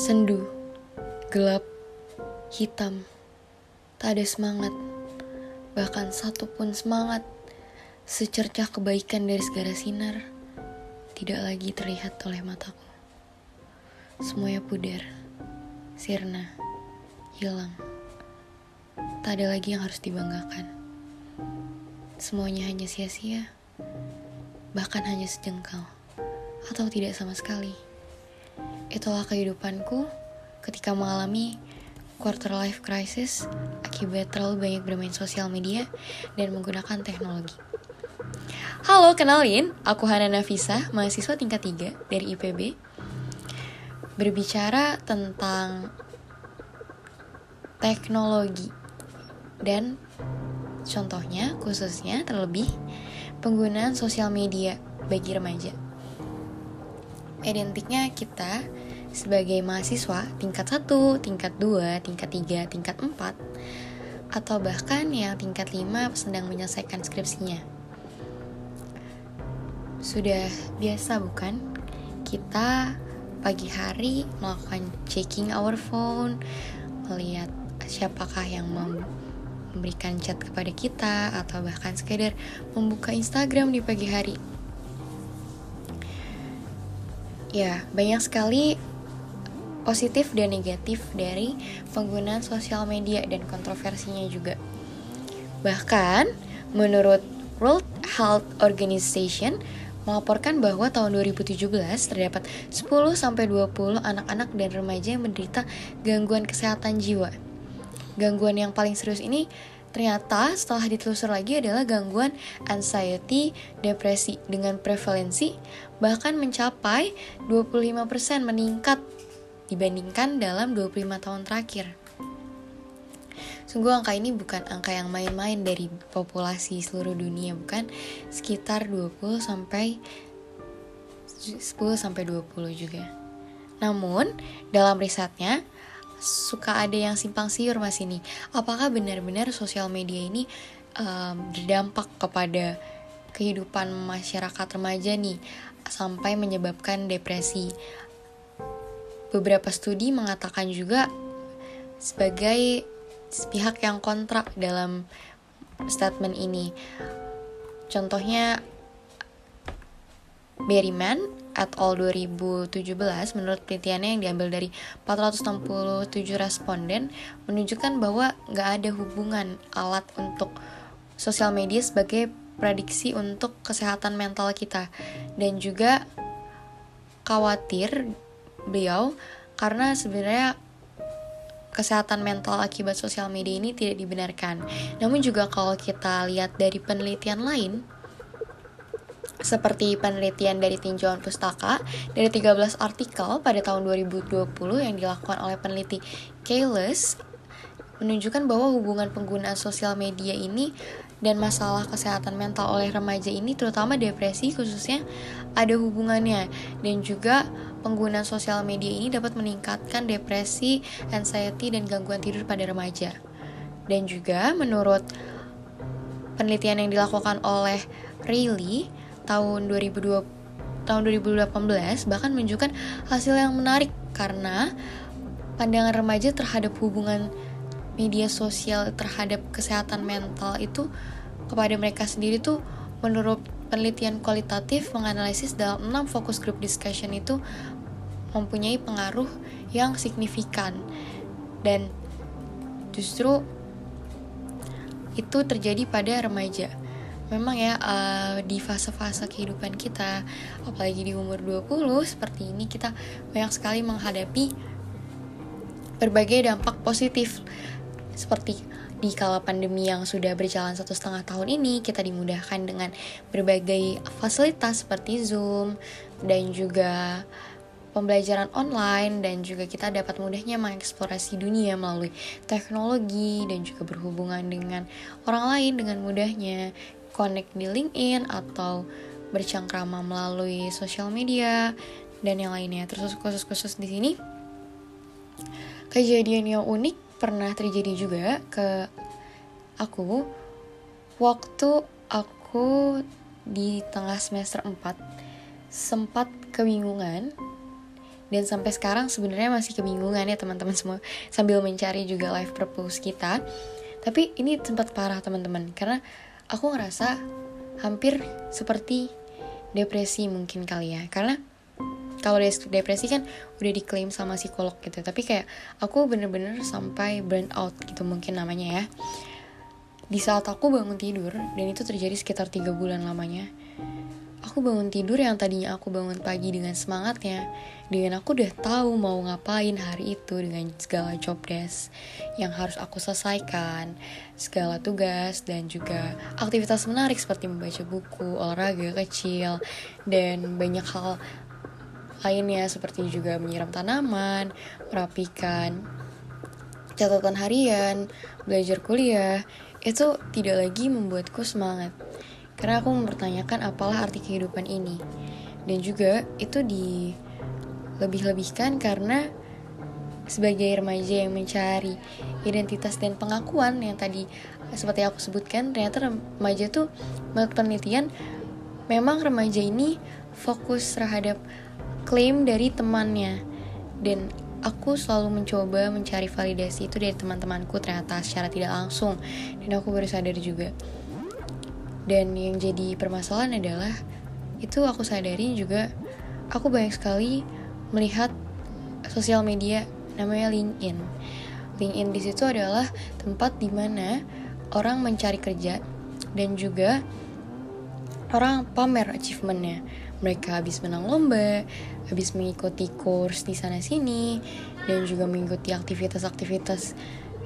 Sendu, gelap, hitam, tak ada semangat, bahkan satu pun semangat, secercah kebaikan dari segala sinar, tidak lagi terlihat oleh mataku. Semuanya pudar, sirna, hilang. Tak ada lagi yang harus dibanggakan. Semuanya hanya sia-sia, bahkan hanya sejengkal, atau tidak sama sekali. Itulah kehidupanku ketika mengalami quarter life crisis akibat terlalu banyak bermain sosial media dan menggunakan teknologi. Halo, kenalin, aku Hana Nafisa, mahasiswa tingkat 3 dari IPB. Berbicara tentang teknologi dan contohnya khususnya terlebih penggunaan sosial media bagi remaja. Identiknya kita sebagai mahasiswa tingkat 1, tingkat 2, tingkat 3, tingkat 4 atau bahkan yang tingkat 5 sedang menyelesaikan skripsinya. Sudah biasa bukan? Kita pagi hari melakukan checking our phone, melihat siapakah yang memberikan chat kepada kita atau bahkan sekedar membuka Instagram di pagi hari. Ya, banyak sekali positif dan negatif dari penggunaan sosial media dan kontroversinya juga. Bahkan, menurut World Health Organization melaporkan bahwa tahun 2017 terdapat 10-20 anak-anak dan remaja yang menderita gangguan kesehatan jiwa. Gangguan yang paling serius ini ternyata setelah ditelusur lagi adalah gangguan anxiety, depresi dengan prevalensi bahkan mencapai 25% meningkat dibandingkan dalam 25 tahun terakhir. Sungguh angka ini bukan angka yang main-main dari populasi seluruh dunia, bukan sekitar 20 sampai 10 sampai 20 juga. Namun, dalam risetnya suka ada yang simpang siur Mas ini. Apakah benar-benar sosial media ini um, berdampak kepada kehidupan masyarakat remaja nih sampai menyebabkan depresi? Beberapa studi mengatakan juga sebagai pihak yang kontrak dalam statement ini. Contohnya Berryman at all 2017 menurut penelitiannya yang diambil dari 467 responden menunjukkan bahwa nggak ada hubungan alat untuk sosial media sebagai prediksi untuk kesehatan mental kita dan juga khawatir beliau karena sebenarnya kesehatan mental akibat sosial media ini tidak dibenarkan. Namun juga kalau kita lihat dari penelitian lain, seperti penelitian dari tinjauan pustaka dari 13 artikel pada tahun 2020 yang dilakukan oleh peneliti Kayles menunjukkan bahwa hubungan penggunaan sosial media ini dan masalah kesehatan mental oleh remaja ini terutama depresi khususnya ada hubungannya dan juga penggunaan sosial media ini dapat meningkatkan depresi, anxiety, dan gangguan tidur pada remaja. Dan juga menurut penelitian yang dilakukan oleh Riley tahun 2020 tahun 2018 bahkan menunjukkan hasil yang menarik karena pandangan remaja terhadap hubungan media sosial terhadap kesehatan mental itu kepada mereka sendiri tuh menurut penelitian kualitatif menganalisis dalam 6 fokus group discussion itu mempunyai pengaruh yang signifikan dan justru itu terjadi pada remaja. Memang ya uh, di fase-fase kehidupan kita, apalagi di umur 20 seperti ini kita banyak sekali menghadapi berbagai dampak positif. Seperti di kala pandemi yang sudah berjalan satu setengah tahun ini kita dimudahkan dengan berbagai fasilitas seperti Zoom dan juga pembelajaran online dan juga kita dapat mudahnya mengeksplorasi dunia melalui teknologi dan juga berhubungan dengan orang lain dengan mudahnya connect di LinkedIn atau bercengkrama melalui sosial media dan yang lainnya. Terus khusus-khusus di sini kejadian yang unik pernah terjadi juga ke aku waktu aku di tengah semester 4 sempat kebingungan dan sampai sekarang sebenarnya masih kebingungan ya teman-teman semua sambil mencari juga life purpose kita tapi ini sempat parah teman-teman karena aku ngerasa hampir seperti depresi mungkin kali ya. Karena kalau depresi kan udah diklaim sama psikolog gitu. Tapi kayak aku bener-bener sampai burn out gitu mungkin namanya ya. Di saat aku bangun tidur dan itu terjadi sekitar tiga bulan lamanya aku bangun tidur yang tadinya aku bangun pagi dengan semangatnya dengan aku udah tahu mau ngapain hari itu dengan segala job desk yang harus aku selesaikan segala tugas dan juga aktivitas menarik seperti membaca buku olahraga kecil dan banyak hal lainnya seperti juga menyiram tanaman, merapikan catatan harian, belajar kuliah, itu tidak lagi membuatku semangat. Karena aku mempertanyakan apalah arti kehidupan ini. Dan juga itu di lebih-lebihkan karena sebagai remaja yang mencari identitas dan pengakuan yang tadi seperti aku sebutkan ternyata remaja tuh menurut penelitian memang remaja ini fokus terhadap klaim dari temannya. Dan aku selalu mencoba mencari validasi itu dari teman-temanku ternyata secara tidak langsung. Dan aku baru sadar juga dan yang jadi permasalahan adalah itu aku sadari juga aku banyak sekali melihat sosial media namanya LinkedIn. LinkedIn di situ adalah tempat di mana orang mencari kerja dan juga orang pamer achievementnya. Mereka habis menang lomba, habis mengikuti kurs di sana sini, dan juga mengikuti aktivitas-aktivitas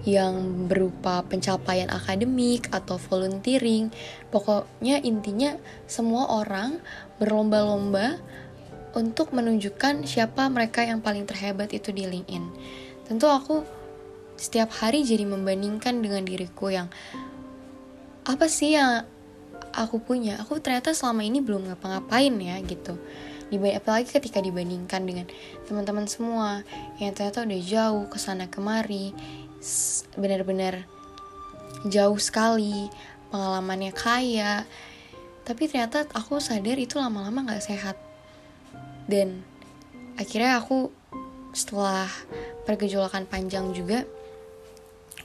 yang berupa pencapaian akademik atau volunteering. Pokoknya intinya semua orang berlomba-lomba untuk menunjukkan siapa mereka yang paling terhebat itu di LinkedIn. Tentu aku setiap hari jadi membandingkan dengan diriku yang apa sih yang aku punya aku ternyata selama ini belum ngapa-ngapain ya gitu apalagi ketika dibandingkan dengan teman-teman semua yang ternyata udah jauh ke sana kemari benar-benar jauh sekali pengalamannya kaya. Tapi ternyata aku sadar itu lama-lama gak sehat. Dan akhirnya aku setelah pergejolakan panjang juga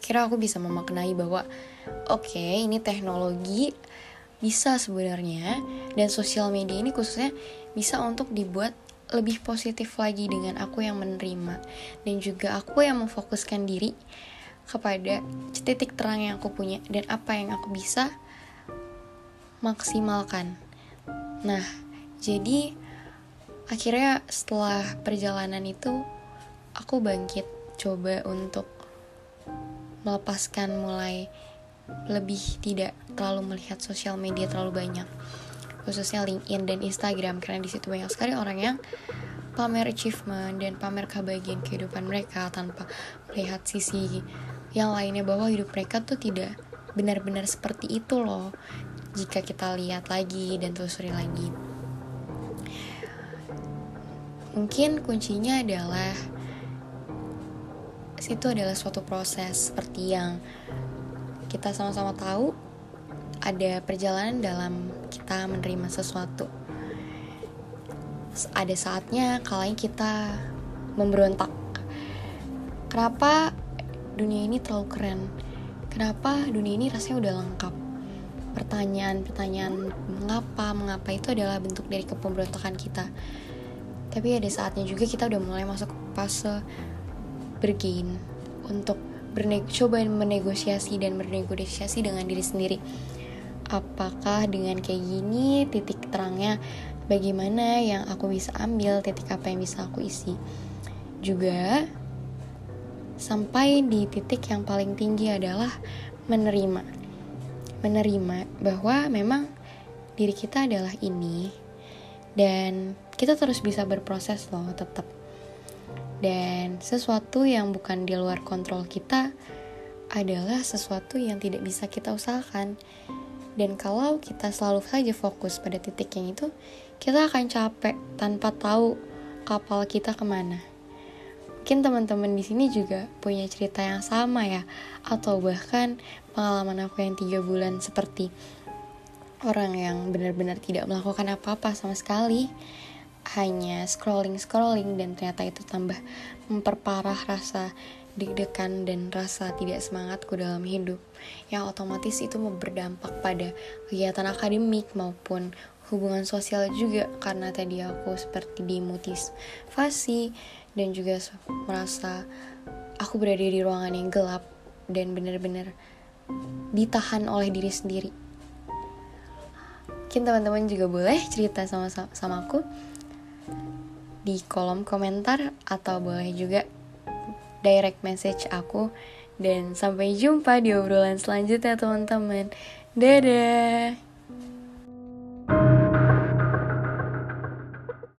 akhirnya aku bisa memaknai bahwa oke okay, ini teknologi bisa sebenarnya dan sosial media ini khususnya bisa untuk dibuat lebih positif lagi dengan aku yang menerima dan juga aku yang memfokuskan diri kepada titik terang yang aku punya dan apa yang aku bisa maksimalkan. Nah, jadi akhirnya setelah perjalanan itu aku bangkit coba untuk melepaskan mulai lebih tidak terlalu melihat sosial media terlalu banyak khususnya LinkedIn dan Instagram karena di situ banyak sekali orang yang pamer achievement dan pamer kebahagiaan kehidupan mereka tanpa melihat sisi yang lainnya bahwa hidup mereka tuh tidak benar-benar seperti itu loh jika kita lihat lagi dan telusuri lagi. Mungkin kuncinya adalah itu adalah suatu proses seperti yang kita sama-sama tahu ada perjalanan dalam kita menerima sesuatu. Ada saatnya kalain kita memberontak. Kenapa dunia ini terlalu keren? Kenapa dunia ini rasanya udah lengkap? Pertanyaan-pertanyaan mengapa, mengapa itu adalah bentuk dari kepemberontakan kita. Tapi ada saatnya juga kita udah mulai masuk fase bergain untuk berneg coba menegosiasi dan bernegosiasi dengan diri sendiri apakah dengan kayak gini titik terangnya? Bagaimana yang aku bisa ambil titik apa yang bisa aku isi? Juga sampai di titik yang paling tinggi adalah menerima. Menerima bahwa memang diri kita adalah ini dan kita terus bisa berproses loh tetap dan sesuatu yang bukan di luar kontrol kita adalah sesuatu yang tidak bisa kita usahakan. Dan kalau kita selalu saja fokus pada titik yang itu, kita akan capek tanpa tahu kapal kita ke mana. Mungkin teman-teman di sini juga punya cerita yang sama ya, atau bahkan pengalaman aku yang tiga bulan seperti orang yang benar-benar tidak melakukan apa-apa sama sekali hanya scrolling-scrolling dan ternyata itu tambah memperparah rasa deg-degan dan rasa tidak semangatku dalam hidup yang otomatis itu berdampak pada kegiatan akademik maupun hubungan sosial juga karena tadi aku seperti dimotivasi dan juga merasa aku berada di ruangan yang gelap dan benar-benar ditahan oleh diri sendiri. Mungkin teman-teman juga boleh cerita sama sama aku di kolom komentar atau boleh juga direct message aku dan sampai jumpa di obrolan selanjutnya teman-teman. Dadah.